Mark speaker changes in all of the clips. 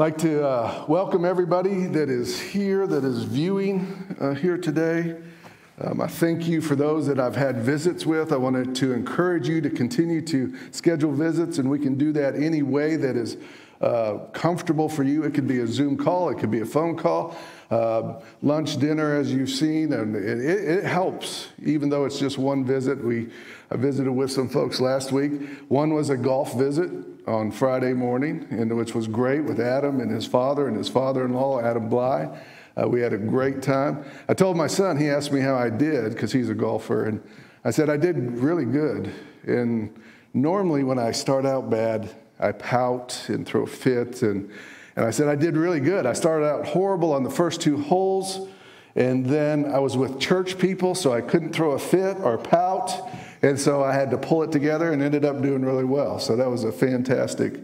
Speaker 1: like to uh, welcome everybody that is here, that is viewing uh, here today. Um, I thank you for those that I've had visits with. I wanted to encourage you to continue to schedule visits, and we can do that any way that is uh, comfortable for you. It could be a Zoom call, it could be a phone call, uh, lunch, dinner, as you've seen, and it, it, helps, even though it's just one visit. We I visited with some folks last week. One was a golf visit on Friday morning, and which was great with Adam and his father and his father-in-law, Adam Bly. Uh, we had a great time. I told my son, he asked me how I did because he's a golfer, and I said I did really good. And normally when I start out bad, I pout and throw fits, and and I said I did really good. I started out horrible on the first two holes, and then I was with church people, so I couldn't throw a fit or pout. And so I had to pull it together and ended up doing really well. So that was a fantastic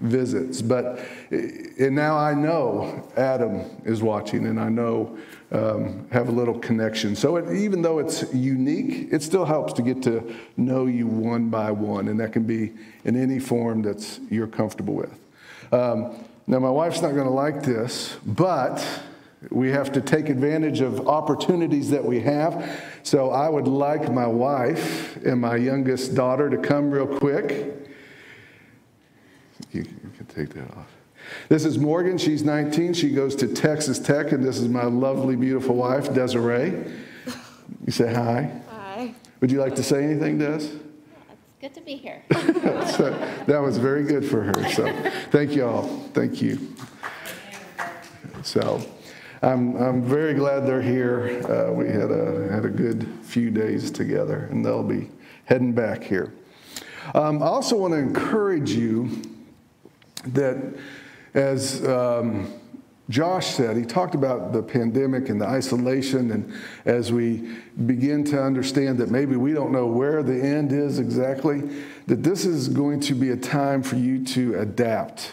Speaker 1: visit. But and now I know Adam is watching, and I know um, have a little connection. So it, even though it's unique, it still helps to get to know you one by one, and that can be in any form that's you're comfortable with. Um, now my wife's not going to like this, but we have to take advantage of opportunities that we have. So I would like my wife and my youngest daughter to come real quick. You, you can take that off. This is Morgan. She's 19. She goes to Texas Tech, and this is my lovely, beautiful wife, Desiree. You say hi.
Speaker 2: Hi.
Speaker 1: Would you like to say anything, Des?
Speaker 2: It's good to be here.
Speaker 1: so, that was very good for her. So thank you all. Thank you. So. I'm, I'm very glad they're here. Uh, we had a, had a good few days together, and they'll be heading back here. Um, I also want to encourage you that as um, Josh said, he talked about the pandemic and the isolation, and as we begin to understand that maybe we don't know where the end is exactly, that this is going to be a time for you to adapt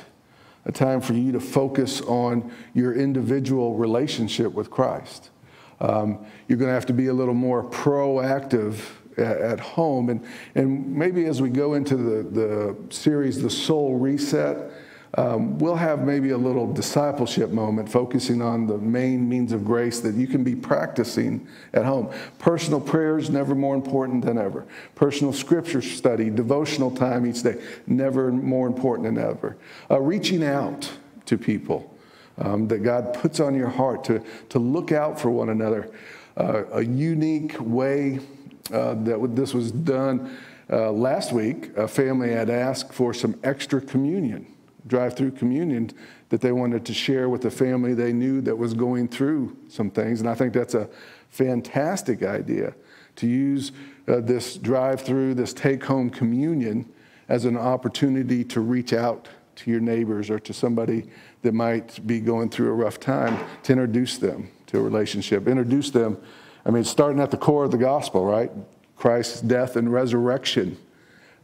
Speaker 1: a time for you to focus on your individual relationship with Christ. Um, you're going to have to be a little more proactive at, at, home. And, and maybe as we go into the, the series, The Soul Reset, um, we'll have maybe a little discipleship moment focusing on the main means of grace that you can be practicing at home. Personal prayer is never more important than ever. Personal scripture study, devotional time each day, never more important than ever. Uh, reaching out to people um, that God puts on your heart to, to look out for one another. Uh, a unique way uh, that this was done uh, last week, a family had asked for some extra communion drive through communion that they wanted to share with the family they knew that was going through some things. And I think that's a fantastic idea to use uh, this drive through, this take home communion as an opportunity to reach out to your neighbors or to somebody that might be going through a rough time to introduce them to a relationship. Introduce them, I mean, starting at the core of the gospel, right? Christ's death and resurrection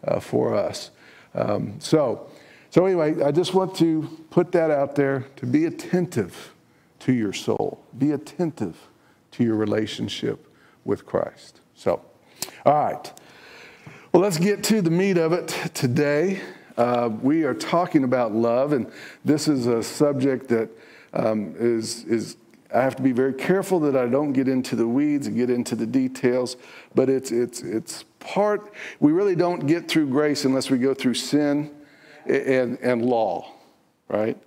Speaker 1: uh, for us. Um, so, so, anyway, I just want to put that out there to be attentive to your soul, be attentive to your relationship with Christ. So, all right. Well, let's get to the meat of it today. Uh, we are talking about love, and this is a subject that um, is is I have to be very careful that I don't get into the weeds and get into the details, but it's, it's, it's part, we really don't get through grace unless we go through sin and, and law, right?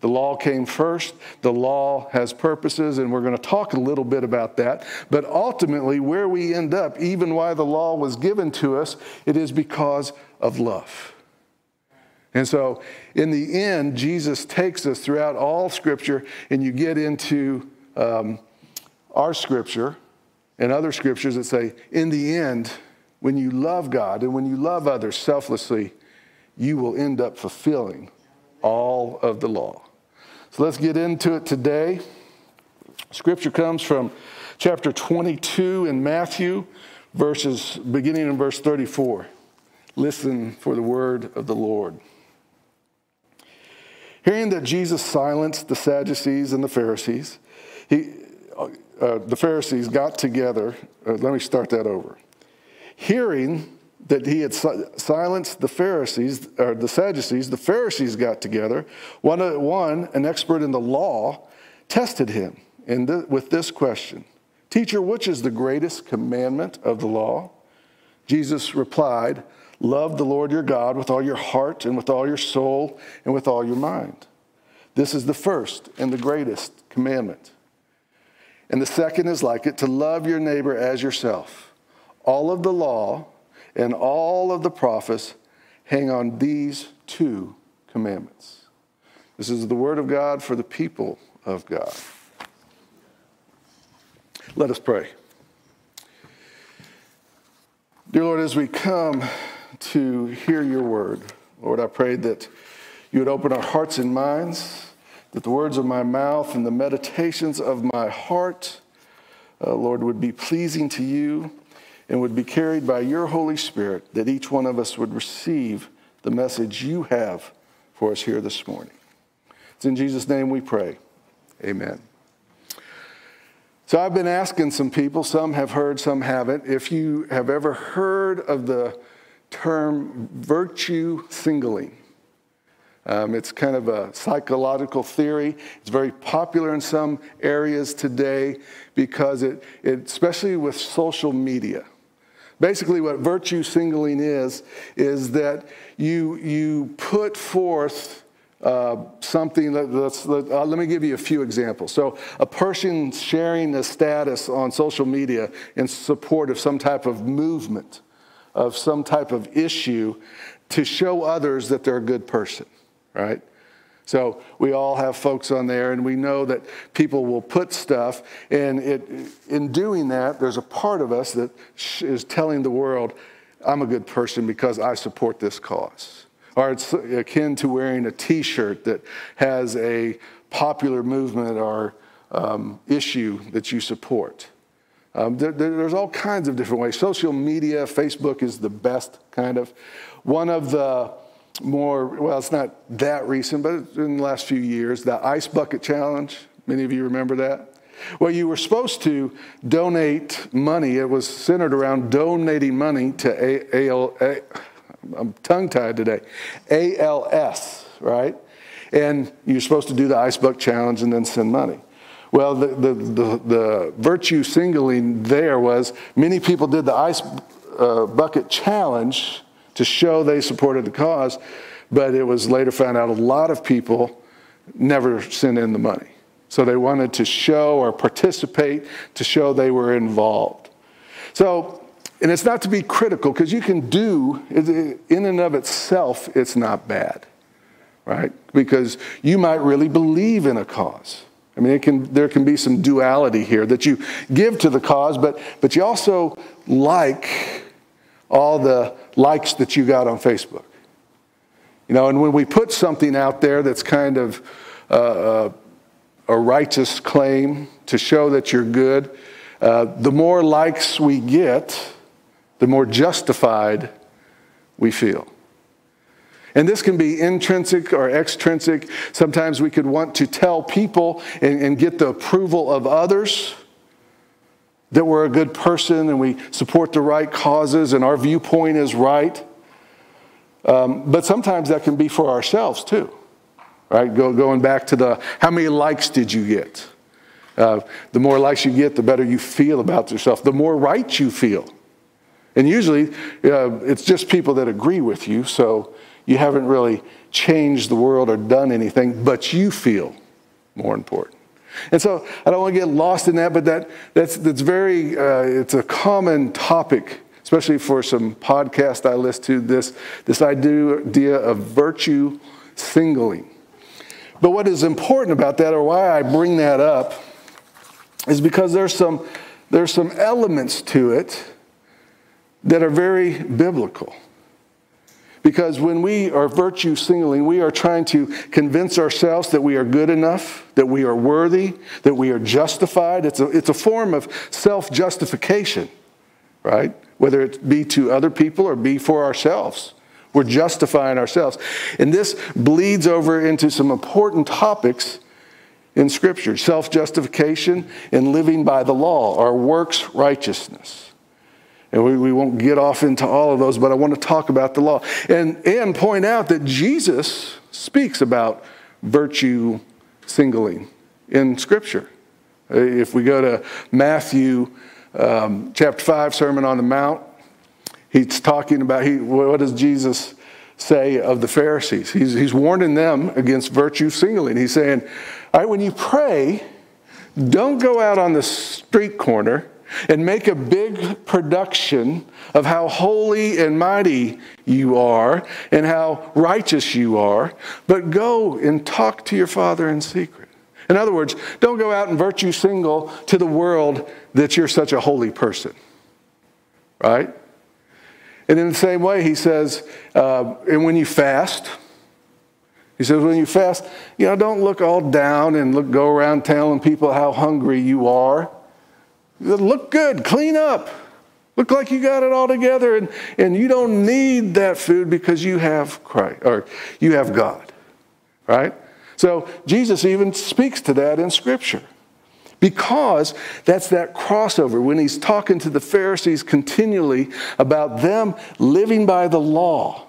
Speaker 1: The law came first. The law has purposes, and we're going to talk a little bit about that. But ultimately, where we end up, even why the law was given to us, it is because of love. And so, in the end, Jesus takes us throughout all Scripture, and you get into um, our Scripture and other Scriptures that say, in the end, when you love God and when you love others selflessly, you will end up fulfilling all of the law. So let's get into it today. Scripture comes from chapter 22 in Matthew, verses beginning in verse 34. Listen for the word of the Lord. Hearing that Jesus silenced the Sadducees and the Pharisees, he, uh, the Pharisees got together. Uh, let me start that over. Hearing that he had silenced the Pharisees, or the Sadducees, the Pharisees got together. One, one an expert in the law, tested him in the, with this question Teacher, which is the greatest commandment of the law? Jesus replied, Love the Lord your God with all your heart and with all your soul and with all your mind. This is the first and the greatest commandment. And the second is like it to love your neighbor as yourself. All of the law and all of the prophets hang on these two commandments. This is the word of God for the people of God. Let us pray. Dear Lord, as we come to hear your word, Lord, I pray that you would open our hearts and minds, that the words of my mouth and the meditations of my heart, uh, Lord, would be pleasing to you and would be carried by your Holy Spirit, that each one of us would receive the message you have for us here this morning. It's in Jesus' name we pray. Amen. So I've been asking some people, some have heard, some haven't, if you have ever heard of the term virtue singling. Um, it's kind of a psychological theory. It's very popular in some areas today because it, it especially with social media. Basically, what virtue singling is, is that you, you put forth uh, something that, that's, uh, let me give you a few examples. So, a person sharing a status on social media in support of some type of movement, of some type of issue, to show others that they're a good person, right? So we all have folks on there, and we know that people will put stuff, and it, in doing that, there's a part of us that is telling the world, I'm a good person because I support this cause. Or it's akin to wearing a t shirt that has a popular movement or um, issue that you support. Um, there, there's all kinds of different ways. Social media, Facebook is the best kind of. One of the more, well, it's not that recent, but in the last few years, the Ice Bucket Challenge. Many of you remember that? Well, you were supposed to donate money. It was centered around donating money to A- A- A- I'm tongue tied today, ALS, right? And you're supposed to do the Ice Bucket Challenge and then send money. Well, the, the, the, the virtue singling there was many people did the Ice uh, Bucket Challenge to show they supported the cause, but it was later found out a lot of people never sent in the money. So they wanted to show or participate to show they were involved. So, and it's not to be critical because you can do, in and of itself, it's not bad, right? Because you might really believe in a cause. I mean, it can, there can be some duality here that you give to the cause, but, but you also like all the likes that you got on Facebook. You know, and when we put something out there that's kind of uh, uh, a righteous claim to show that you're good, uh, the more likes we get, the more justified we feel. And this can be intrinsic or extrinsic. Sometimes we could want to tell people and, and get the approval of others that we're a good person and we support the right causes and our viewpoint is right. Um, but sometimes that can be for ourselves too, right? Go, going back to the how many likes did you get? Uh, the more likes you get, the better you feel about yourself, the more right you feel. And usually uh, it's just people that agree with you, so you haven't really changed the world or done anything, but you feel more important. And so I don't want to get lost in that, but that, that's, that's very, uh, it's a common topic, especially for some podcasts I listen to, this, this idea of virtue singling. But what is important about that, or why I bring that up, is because there's some, there's some elements to it that are very biblical. Because when we are virtue singling, we are trying to convince ourselves that we are good enough, that we are worthy, that we are justified. It's a, it's a form of self justification, right? Whether it be to other people or be for ourselves. We're justifying ourselves. And this bleeds over into some important topics in Scripture self justification and living by the law, our works righteousness. And we, we won't get off into all of those, but I want to talk about the law and, and point out that Jesus speaks about virtue singling in Scripture. If we go to Matthew um, chapter 5, Sermon on the Mount, he's talking about he, what does Jesus say of the Pharisees? He's, he's warning them against virtue singling. He's saying, All right, when you pray, don't go out on the street corner and make a big production of how holy and mighty you are and how righteous you are, but go and talk to your Father in secret. In other words, don't go out and virtue single to the world that you're such a holy person. Right? And in the same way, he says, uh, and when you fast, he says, when you fast, you know, don't look all down and look, go around telling people how hungry you are. Look good, clean up. Look like you got it all together, and, and you don't need that food because you have Christ or you have God. Right? So Jesus even speaks to that in Scripture. Because that's that crossover when he's talking to the Pharisees continually about them living by the law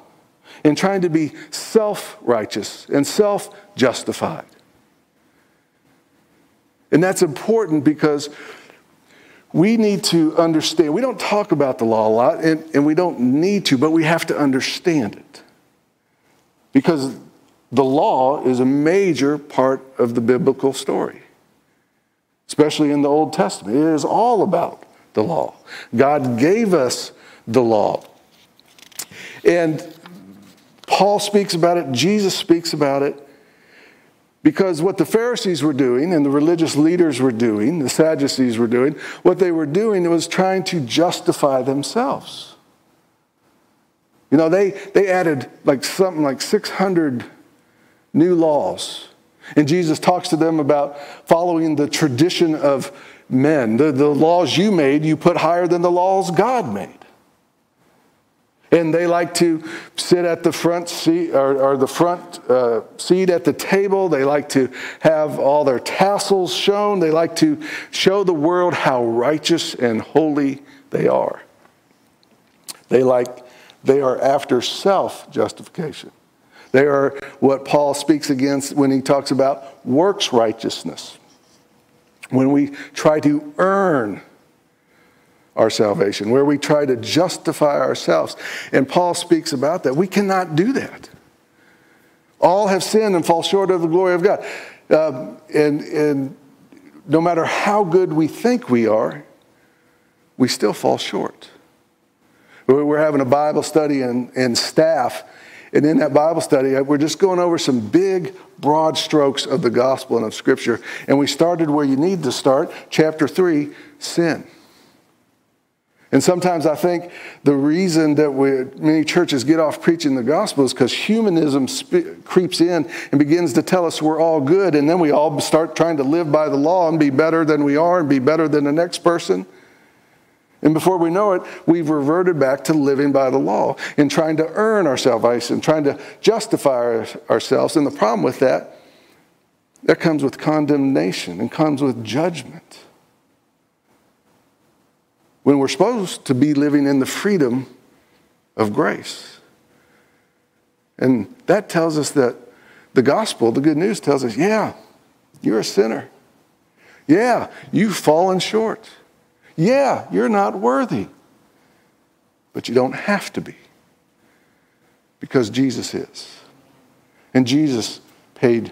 Speaker 1: and trying to be self righteous and self justified. And that's important because we need to understand. We don't talk about the law a lot, and, and we don't need to, but we have to understand it. Because the law is a major part of the biblical story, especially in the Old Testament. It is all about the law. God gave us the law. And Paul speaks about it, Jesus speaks about it. Because what the Pharisees were doing and the religious leaders were doing, the Sadducees were doing, what they were doing was trying to justify themselves. You know, they, they added like something like 600 new laws. And Jesus talks to them about following the tradition of men. The, the laws you made, you put higher than the laws God made. And they like to sit at the front seat or, or the front uh, seat at the table. They like to have all their tassels shown. They like to show the world how righteous and holy they are. They like they are after self justification. They are what Paul speaks against when he talks about works righteousness. When we try to earn our salvation, where we try to justify ourselves. And Paul speaks about that. We cannot do that. All have sinned and fall short of the glory of God. Um, and, and no matter how good we think we are, we still fall short. We're having a Bible study and, and staff and in that Bible study, we're just going over some big, broad strokes of the gospel and of Scripture. And we started where you need to start, chapter 3 sin. And sometimes I think the reason that we, many churches get off preaching the gospel is because humanism creeps in and begins to tell us we're all good, and then we all start trying to live by the law and be better than we are and be better than the next person. And before we know it, we've reverted back to living by the law and trying to earn our salvation, and trying to justify ourselves. And the problem with that, that comes with condemnation and comes with judgment. When we're supposed to be living in the freedom of grace. And that tells us that the gospel, the good news tells us, yeah, you're a sinner. Yeah, you've fallen short. Yeah, you're not worthy, but you don't have to be because Jesus is. And Jesus paid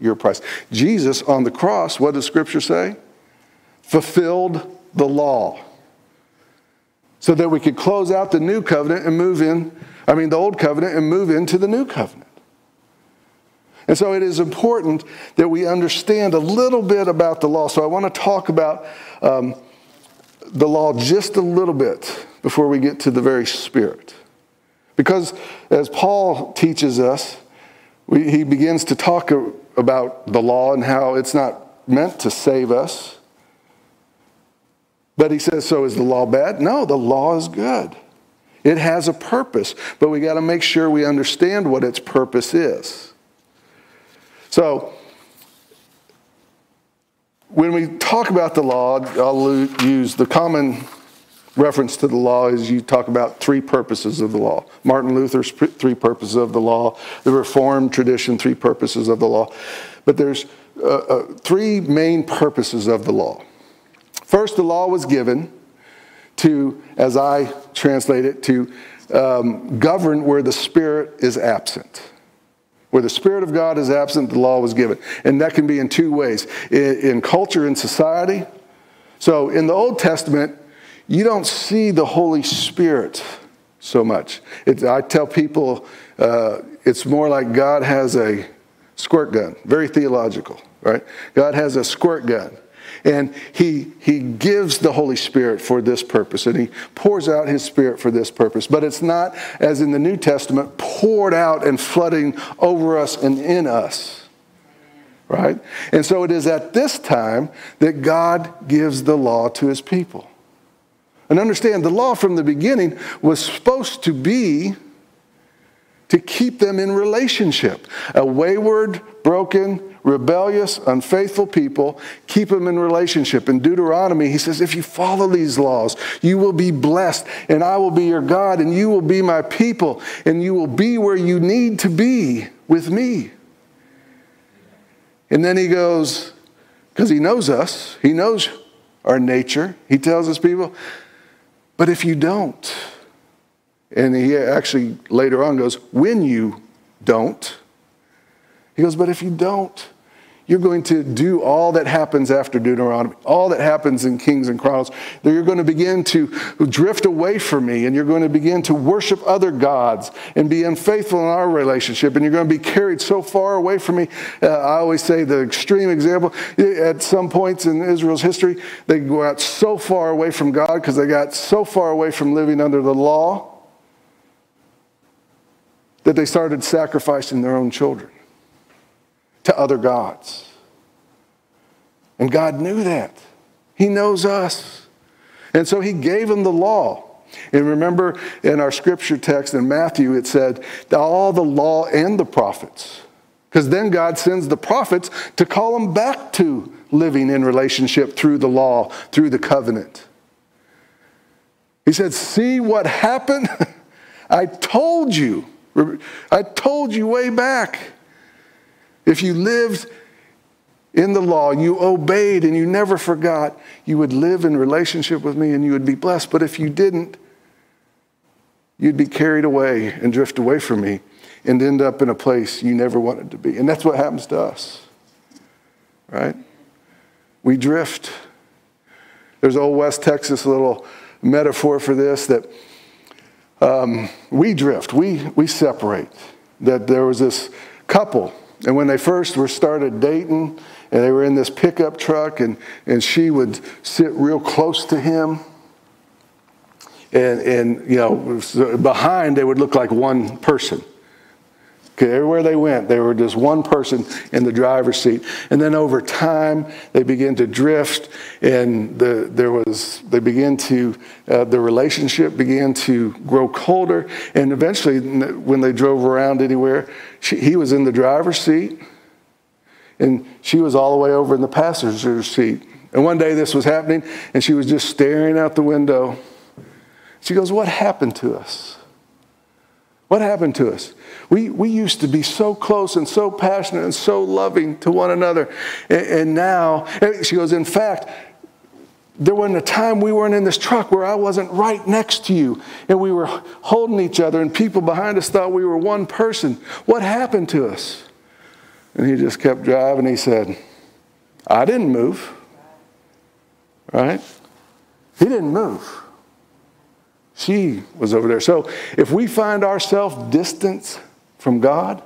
Speaker 1: your price. Jesus on the cross, what does Scripture say? Fulfilled the law so that we could close out the new covenant and move in, I mean, the old covenant and move into the new covenant. And so it is important that we understand a little bit about the law. So I want to talk about um, the law just a little bit before we get to the very spirit. Because as Paul teaches us, we, he begins to talk about the law and how it's not meant to save us. But he says, so is the law bad? No, the law is good. It has a purpose, but we got to make sure we understand what its purpose is. So, when we talk about the law, I'll use the common reference to the law is you talk about three purposes of the law. Martin Luther's three purposes of the law, the Reformed tradition, three purposes of the law. But there's uh, uh, three main purposes of the law. First, the law was given to, as I translate it, to um, govern where the Spirit is absent. Where the Spirit of God is absent, the law was given. And that can be in two ways in, in culture and society. So in the Old Testament, you don't see the Holy Spirit so much. It, I tell people uh, it's more like God has a squirt gun, very theological, right? God has a squirt gun. And he, he gives the Holy Spirit for this purpose, and he pours out his Spirit for this purpose. But it's not, as in the New Testament, poured out and flooding over us and in us. Right? And so it is at this time that God gives the law to his people. And understand, the law from the beginning was supposed to be to keep them in relationship. A wayward, broken, rebellious, unfaithful people, keep them in relationship. In Deuteronomy, he says, If you follow these laws, you will be blessed, and I will be your God, and you will be my people, and you will be where you need to be with me. And then he goes, because he knows us, he knows our nature. He tells his people, but if you don't, and he actually later on goes, when you don't, he goes, but if you don't, you're going to do all that happens after Deuteronomy, all that happens in Kings and Chronicles. You're going to begin to drift away from me and you're going to begin to worship other gods and be unfaithful in our relationship and you're going to be carried so far away from me. Uh, I always say the extreme example at some points in Israel's history, they got so far away from God because they got so far away from living under the law that they started sacrificing their own children to other gods. And God knew that. He knows us. And so he gave them the law. And remember in our scripture text in Matthew, it said, all the law and the prophets. Because then God sends the prophets to call them back to living in relationship through the law, through the covenant. He said, See what happened? I told you. I told you way back. If you lived in the law, you obeyed and you never forgot, you would live in relationship with me and you would be blessed. But if you didn't, you'd be carried away and drift away from me and end up in a place you never wanted to be. And that's what happens to us, right? We drift. There's old West Texas little metaphor for this that um, we drift, we, we separate. That there was this couple and when they first were started dating, and they were in this pickup truck, and, and she would sit real close to him. And, and, you know, behind they would look like one person. Everywhere they went, they were just one person in the driver's seat. And then over time, they began to drift, and the, there was they began to uh, the relationship began to grow colder. And eventually, when they drove around anywhere, she, he was in the driver's seat, and she was all the way over in the passenger seat. And one day this was happening, and she was just staring out the window. She goes, "What happened to us?" What happened to us? We, we used to be so close and so passionate and so loving to one another. And, and now, she goes, in fact, there wasn't a time we weren't in this truck where I wasn't right next to you and we were holding each other and people behind us thought we were one person. What happened to us? And he just kept driving. He said, I didn't move. Right? He didn't move. She was over there. So if we find ourselves distant from God,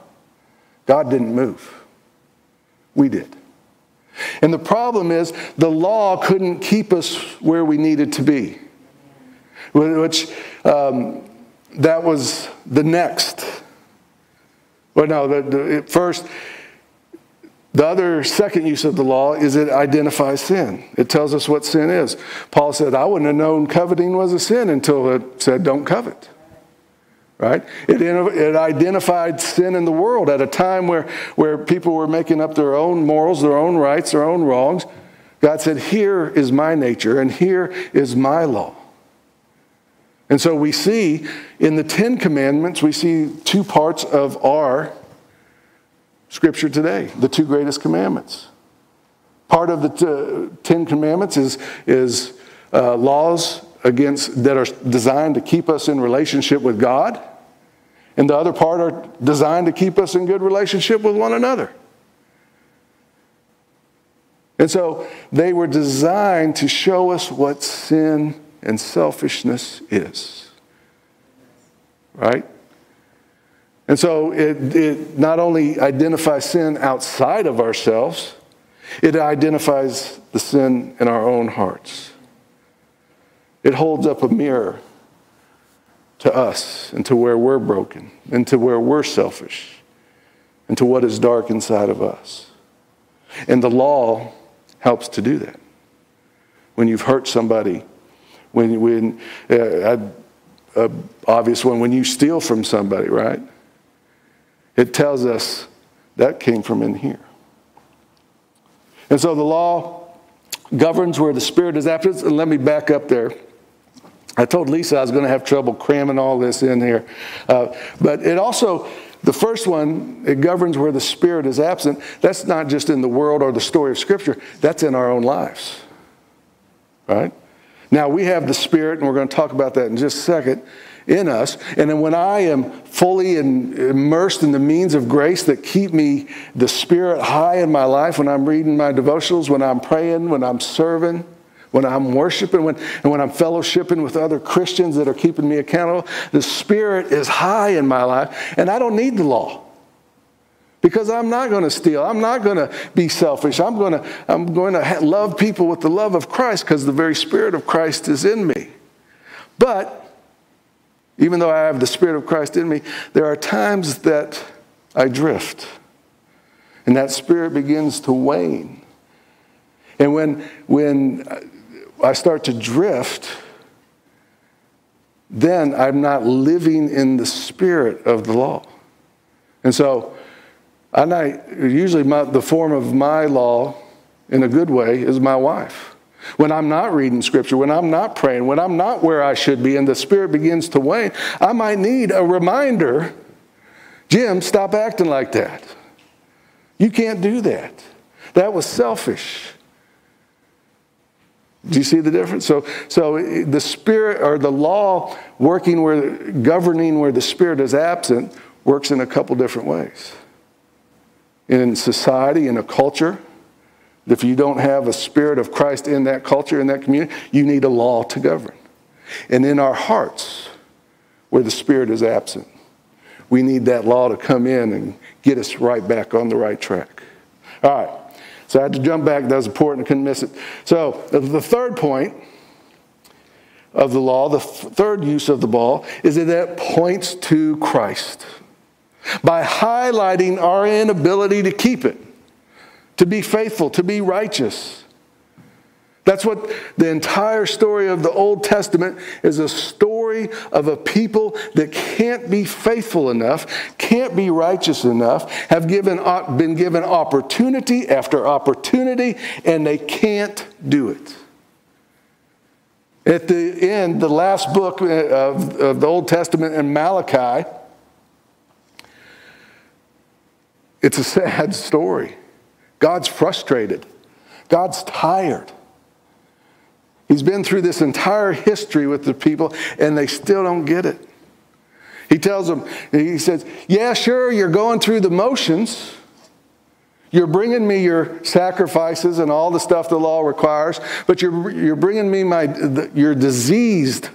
Speaker 1: God didn't move. We did. And the problem is the law couldn't keep us where we needed to be, which um, that was the next. Well, no, the, the, first, the other second use of the law is it identifies sin. It tells us what sin is. Paul said, I wouldn't have known coveting was a sin until it said, don't covet. Right? It, it identified sin in the world at a time where, where people were making up their own morals, their own rights, their own wrongs. God said, Here is my nature, and here is my law. And so we see in the Ten Commandments, we see two parts of our scripture today, the two greatest commandments. Part of the t- Ten Commandments is, is uh, laws against, that are designed to keep us in relationship with God, and the other part are designed to keep us in good relationship with one another. And so they were designed to show us what sin and selfishness is. Right? And so it, it not only identifies sin outside of ourselves, it identifies the sin in our own hearts. It holds up a mirror to us and to where we're broken and to where we're selfish and to what is dark inside of us. And the law helps to do that. When you've hurt somebody, when, when uh, uh, obvious one, when you steal from somebody, right? It tells us that came from in here. And so the law governs where the Spirit is after. And let me back up there. I told Lisa I was going to have trouble cramming all this in here. Uh, but it also, the first one, it governs where the Spirit is absent. That's not just in the world or the story of Scripture, that's in our own lives. Right? Now, we have the Spirit, and we're going to talk about that in just a second, in us. And then when I am fully immersed in the means of grace that keep me, the Spirit high in my life, when I'm reading my devotionals, when I'm praying, when I'm serving, when I'm worshiping, when, and when I'm fellowshipping with other Christians that are keeping me accountable, the Spirit is high in my life, and I don't need the law. Because I'm not going to steal. I'm not going to be selfish. I'm going to, I'm going to love people with the love of Christ because the very Spirit of Christ is in me. But even though I have the Spirit of Christ in me, there are times that I drift. And that Spirit begins to wane. And when, when I start to drift, then I'm not living in the spirit of the law. And so, I usually my, the form of my law, in a good way, is my wife. When I'm not reading scripture, when I'm not praying, when I'm not where I should be, and the spirit begins to wane, I might need a reminder Jim, stop acting like that. You can't do that. That was selfish. Do you see the difference? So, so the spirit or the law working where, governing where the spirit is absent works in a couple different ways. In society, in a culture, if you don't have a spirit of Christ in that culture, in that community, you need a law to govern. And in our hearts, where the spirit is absent, we need that law to come in and get us right back on the right track. All right. So I had to jump back. That was important. I couldn't miss it. So the third point of the law, the third use of the law, is that it points to Christ by highlighting our inability to keep it, to be faithful, to be righteous. That's what the entire story of the Old Testament is a story of a people that can't be faithful enough, can't be righteous enough, have given, been given opportunity after opportunity, and they can't do it. At the end, the last book uh, of, of the Old Testament in Malachi, it's a sad story. God's frustrated, God's tired. He's been through this entire history with the people, and they still don't get it. He tells them, he says, Yeah, sure, you're going through the motions. You're bringing me your sacrifices and all the stuff the law requires, but you're, you're bringing me my, the, your diseased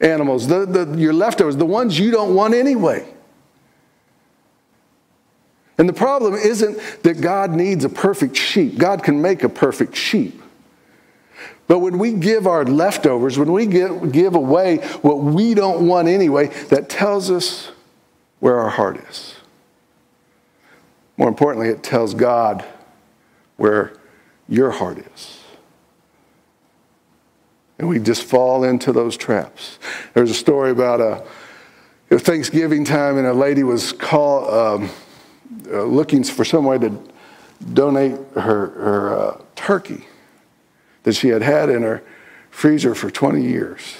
Speaker 1: animals, the, the, your leftovers, the ones you don't want anyway. And the problem isn't that God needs a perfect sheep. God can make a perfect sheep. But when we give our leftovers, when we give, give away what we don't want anyway, that tells us where our heart is. More importantly, it tells God where your heart is. And we just fall into those traps. There's a story about a, Thanksgiving time, and a lady was called. um, uh, looking for some way to donate her, her uh, turkey that she had had in her freezer for 20 years.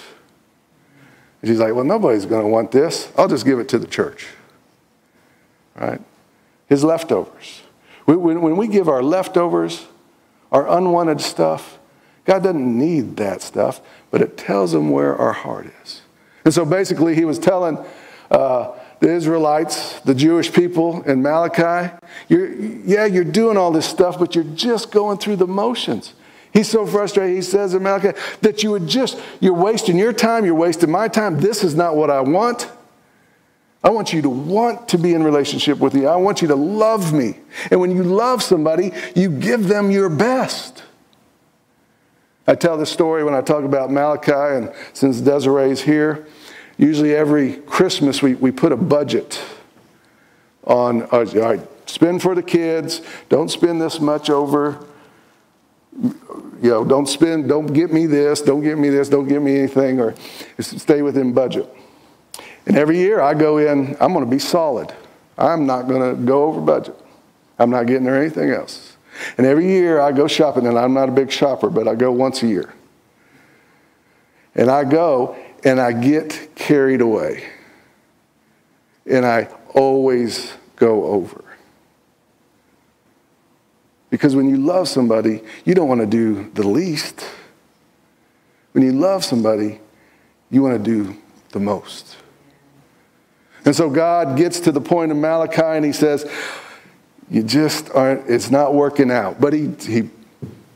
Speaker 1: And She's like, well, nobody's going to want this. I'll just give it to the church. Right? His leftovers. When, when we give our leftovers, our unwanted stuff, God doesn't need that stuff, but it tells him where our heart is. And so basically, he was telling uh, the Israelites, the Jewish people in Malachi, you're, yeah, you're doing all this stuff, but you're just going through the motions. He's so frustrated, he says in Malachi, that you would just, you're wasting your time, you're wasting my time. This is not what I want. I want you to want to be in relationship with me. I want you to love me. And when you love somebody, you give them your best. I tell this story when I talk about Malachi, and since Desiree's here, usually every Christmas we, we put a budget on, uh, all right, spend for the kids, don't spend this much over, you know, don't spend, don't get me this, don't get me this, don't get me anything, or stay within budget. And every year I go in, I'm going to be solid. I'm not going to go over budget. I'm not getting there anything else. And every year I go shopping, and I'm not a big shopper, but I go once a year. And I go and I get carried away. And I always go over. Because when you love somebody, you don't want to do the least. When you love somebody, you want to do the most. And so God gets to the point of Malachi and he says, You just aren't, it's not working out. But he, he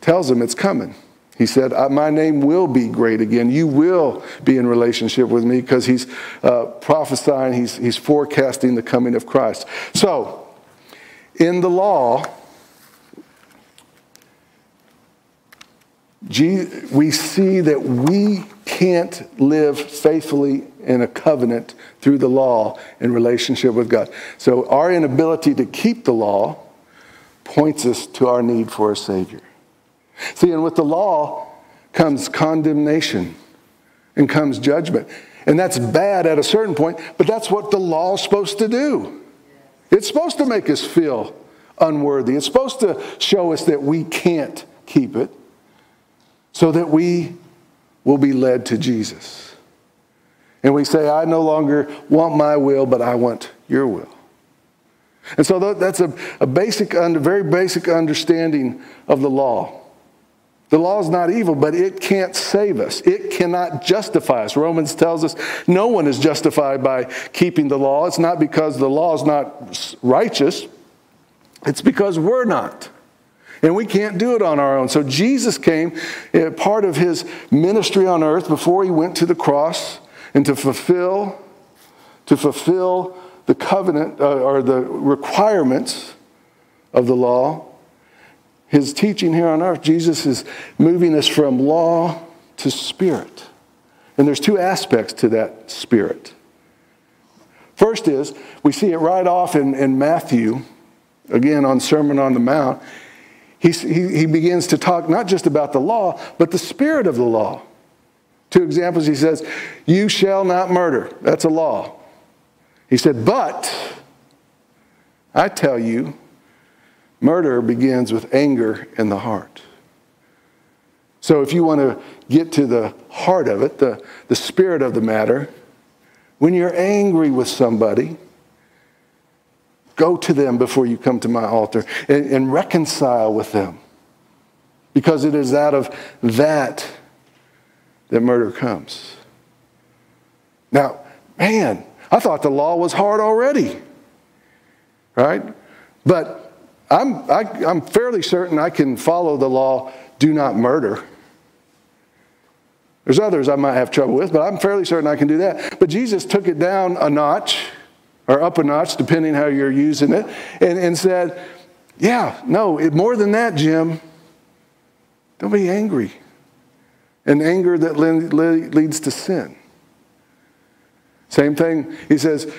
Speaker 1: tells him it's coming. He said, My name will be great again. You will be in relationship with me because he's uh, prophesying, he's, he's forecasting the coming of Christ. So, in the law, we see that we can't live faithfully in a covenant through the law in relationship with God. So, our inability to keep the law points us to our need for a Savior. See, and with the law comes condemnation and comes judgment. And that's bad at a certain point, but that's what the law is supposed to do. It's supposed to make us feel unworthy, it's supposed to show us that we can't keep it so that we will be led to Jesus. And we say, I no longer want my will, but I want your will. And so that's a, a basic, very basic understanding of the law. The law is not evil, but it can't save us. It cannot justify us. Romans tells us no one is justified by keeping the law. It's not because the law is not righteous, it's because we're not. And we can't do it on our own. So Jesus came, eh, part of his ministry on earth before he went to the cross, and to fulfill, to fulfill the covenant uh, or the requirements of the law. His teaching here on earth, Jesus is moving us from law to spirit. And there's two aspects to that spirit. First is, we see it right off in, in Matthew, again on Sermon on the Mount he, he, he begins to talk not just about the law, but the spirit of the law. Two examples, he says, You shall not murder. That's a law. He said, But I tell you, murder begins with anger in the heart. So if you want to get to the heart of it, the, the spirit of the matter, when you're angry with somebody, Go to them before you come to my altar and, and reconcile with them. Because it is out of that that murder comes. Now, man, I thought the law was hard already, right? But I'm, I, am i am fairly certain I can follow the law do not murder. There's others I might have trouble with, but I'm fairly certain I can do that. But Jesus took it down a notch or up a notch, depending how you're using it, and, and said, Yeah, no, it, more than that, Jim, don't be angry. And anger that leads to sin. Same thing, he says,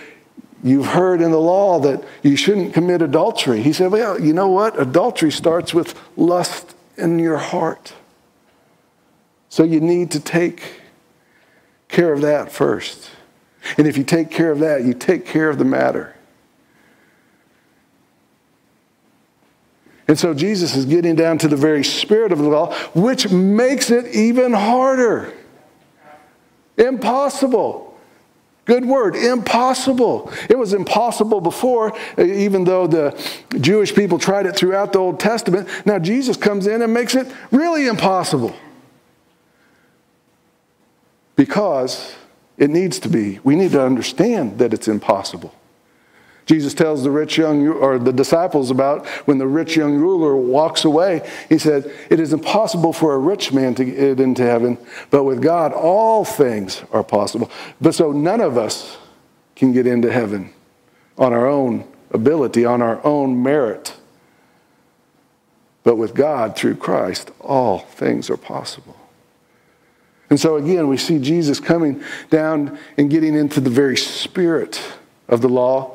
Speaker 1: You've heard in the law that you shouldn't commit adultery. He said, Well, you know what? Adultery starts with lust in your heart. So you need to take care of that first. And if you take care of that, you take care of the matter. And so Jesus is getting down to the very spirit of the law, which makes it even harder. Impossible. Good word, impossible. It was impossible before, even though the Jewish people tried it throughout the Old Testament. Now Jesus comes in and makes it really impossible. Because it needs to be. We need to understand that it's impossible. Jesus tells the rich young or the disciples about when the rich young ruler walks away. He said, "It is impossible for a rich man to get into heaven, but with God all things are possible." But so none of us can get into heaven on our own ability, on our own merit. But with God through Christ, all things are possible. And so again, we see Jesus coming down and getting into the very spirit of the law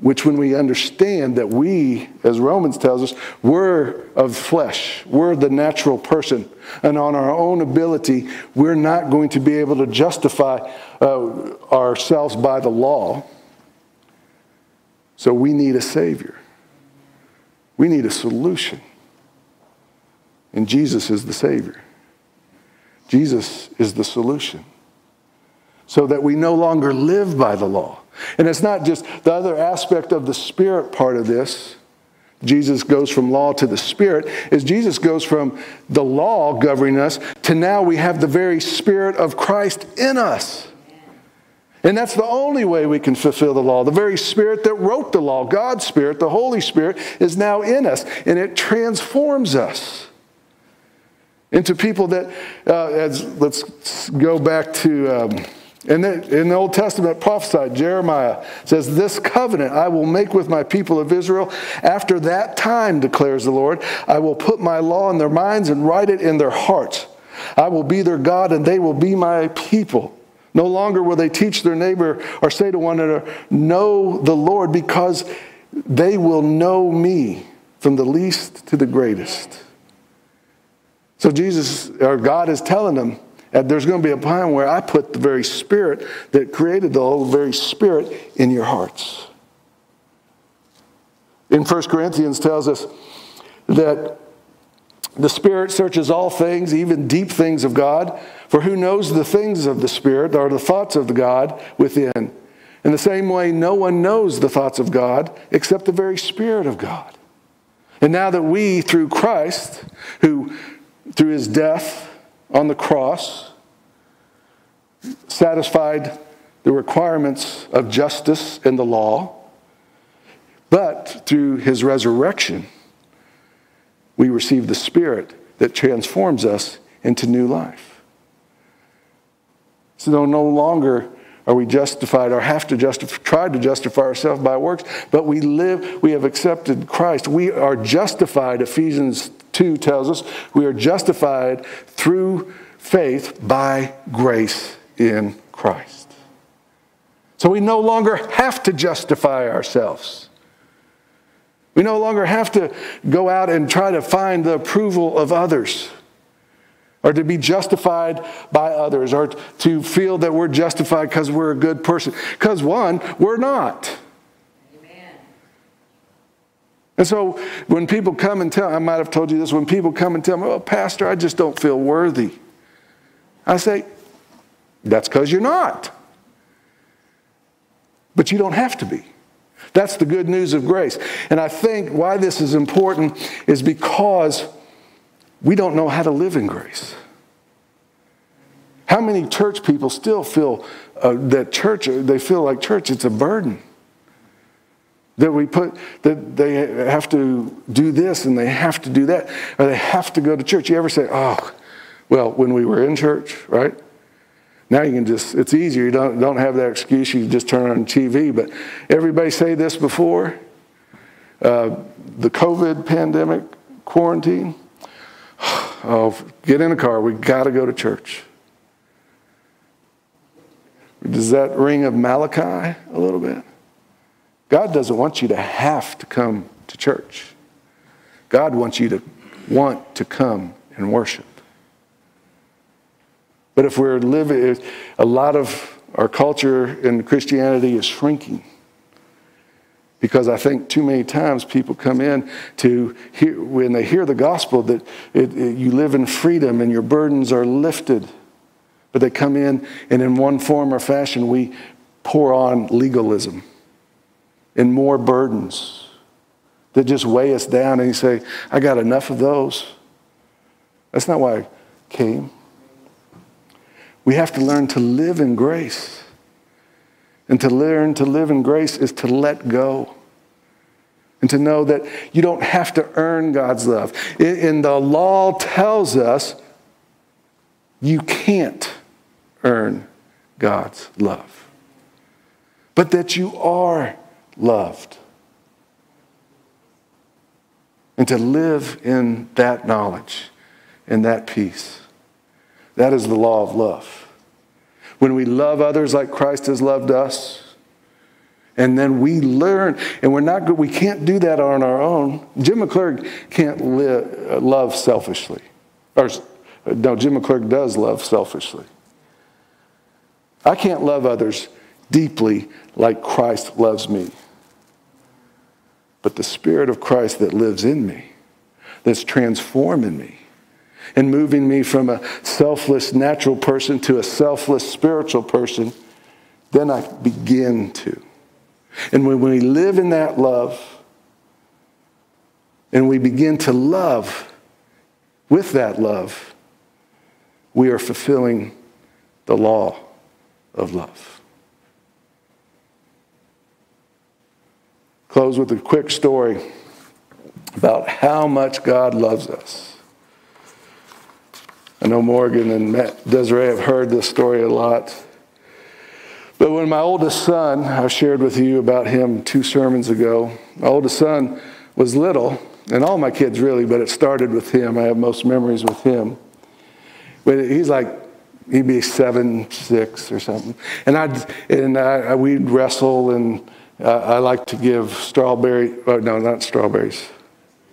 Speaker 1: which when we understand that we, as Romans tells us, we're of flesh, we're the natural person, and on our own ability, we're not going to be able to justify uh, ourselves by the law. So we need a Savior. We need a solution. And Jesus is the Savior. Jesus is the solution. So that we no longer live by the law and it's not just the other aspect of the spirit part of this. Jesus goes from law to the spirit, is Jesus goes from the law governing us to now we have the very spirit of Christ in us. And that's the only way we can fulfill the law. The very spirit that wrote the law, God's spirit, the Holy Spirit, is now in us, and it transforms us into people that, uh, as let's go back to. Um, in the, in the Old Testament, prophesied, Jeremiah says, This covenant I will make with my people of Israel. After that time, declares the Lord, I will put my law in their minds and write it in their hearts. I will be their God, and they will be my people. No longer will they teach their neighbor or say to one another, Know the Lord, because they will know me from the least to the greatest. So Jesus, or God, is telling them, and there's going to be a time where I put the very spirit that created the whole very spirit in your hearts. In 1 Corinthians tells us that the Spirit searches all things, even deep things of God. For who knows the things of the Spirit or the thoughts of the God within? In the same way, no one knows the thoughts of God except the very Spirit of God. And now that we, through Christ, who through his death on the cross, satisfied the requirements of justice and the law, but through his resurrection, we receive the Spirit that transforms us into new life. So no longer are we justified or have to justify, try to justify ourselves by works, but we live, we have accepted Christ. We are justified, Ephesians 2 tells us, we are justified through faith by grace in Christ. So we no longer have to justify ourselves. We no longer have to go out and try to find the approval of others or to be justified by others or to feel that we're justified because we're a good person. Because, one, we're not. And so when people come and tell, I might have told you this, when people come and tell me, oh, Pastor, I just don't feel worthy. I say, that's because you're not. But you don't have to be. That's the good news of grace. And I think why this is important is because we don't know how to live in grace. How many church people still feel uh, that church, they feel like church, it's a burden? That we put, that they have to do this and they have to do that, or they have to go to church. You ever say, oh, well, when we were in church, right? Now you can just, it's easier. You don't, don't have that excuse. You just turn on TV. But everybody say this before uh, the COVID pandemic quarantine. Oh, get in a car. We got to go to church. Does that ring of Malachi a little bit? God doesn't want you to have to come to church. God wants you to want to come and worship. But if we're living, a lot of our culture in Christianity is shrinking. Because I think too many times people come in to hear, when they hear the gospel, that it, it, you live in freedom and your burdens are lifted. But they come in, and in one form or fashion, we pour on legalism and more burdens that just weigh us down and you say, I got enough of those. That's not why I came. We have to learn to live in grace. And to learn to live in grace is to let go. And to know that you don't have to earn God's love. And the law tells us you can't earn God's love, but that you are loved. And to live in that knowledge and that peace. That is the law of love. When we love others like Christ has loved us, and then we learn, and we're not good, we can't do that on our own. Jim McClurg can't live, love selfishly. Or, no, Jim McClurg does love selfishly. I can't love others deeply like Christ loves me. But the Spirit of Christ that lives in me, that's transforming me, and moving me from a selfless natural person to a selfless spiritual person, then I begin to. And when we live in that love, and we begin to love with that love, we are fulfilling the law of love. Close with a quick story about how much God loves us. I know Morgan and Matt Desiree have heard this story a lot. But when my oldest son, I shared with you about him two sermons ago, my oldest son was little, and all my kids really, but it started with him. I have most memories with him. But he's like, he'd be seven, six or something. And, I'd, and I, we'd wrestle, and I like to give strawberry, oh, no, not strawberries,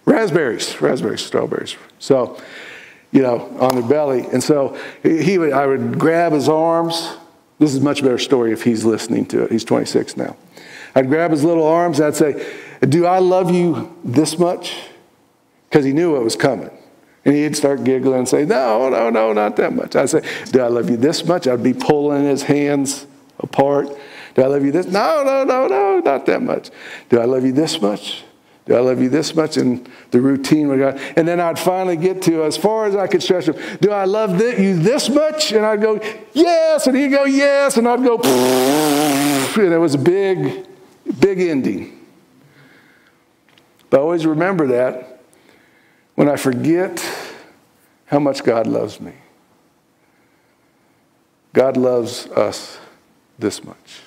Speaker 1: raspberries, raspberries, strawberries. So, you know, on the belly. And so he would, I would grab his arms. This is a much better story if he's listening to it. He's 26 now. I'd grab his little arms. I'd say, Do I love you this much? Because he knew what was coming. And he'd start giggling and say, No, no, no, not that much. I'd say, Do I love you this much? I'd be pulling his hands apart. Do I love you this? No, no, no, no, not that much. Do I love you this much? Do I love you this much? And the routine would go. And then I'd finally get to as far as I could stretch him. Do I love you this much? And I'd go, yes. And he'd go, yes. And I'd go, and it was a big, big ending. But I always remember that when I forget how much God loves me. God loves us this much.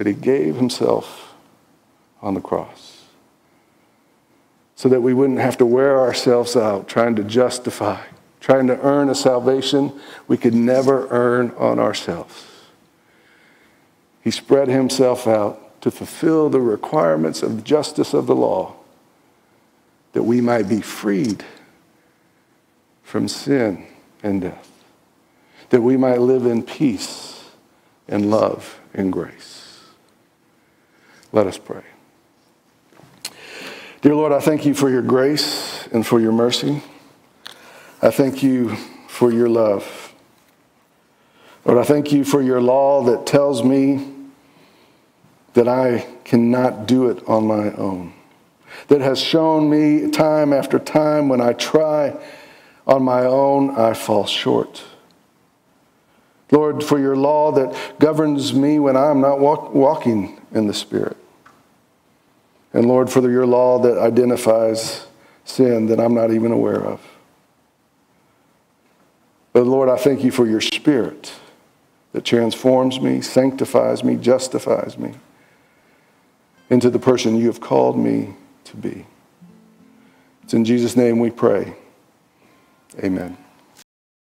Speaker 1: That he gave himself on the cross. So that we wouldn't have to wear ourselves out trying to justify, trying to earn a salvation we could never earn on ourselves. He spread himself out to fulfill the requirements of the justice of the law that we might be freed from sin and death, that we might live in peace and love and grace. Let us pray. Dear Lord, I thank you for your grace and for your mercy. I thank you for your love. Lord, I thank you for your law that tells me that I cannot do it on my own, that has shown me time after time when I try on my own, I fall short. Lord, for your law that governs me when I'm not walk, walking in the Spirit. And Lord, for your law that identifies sin that I'm not even aware of. But Lord, I thank you for your spirit that transforms me, sanctifies me, justifies me into the person you have called me to be. It's in Jesus' name we pray. Amen.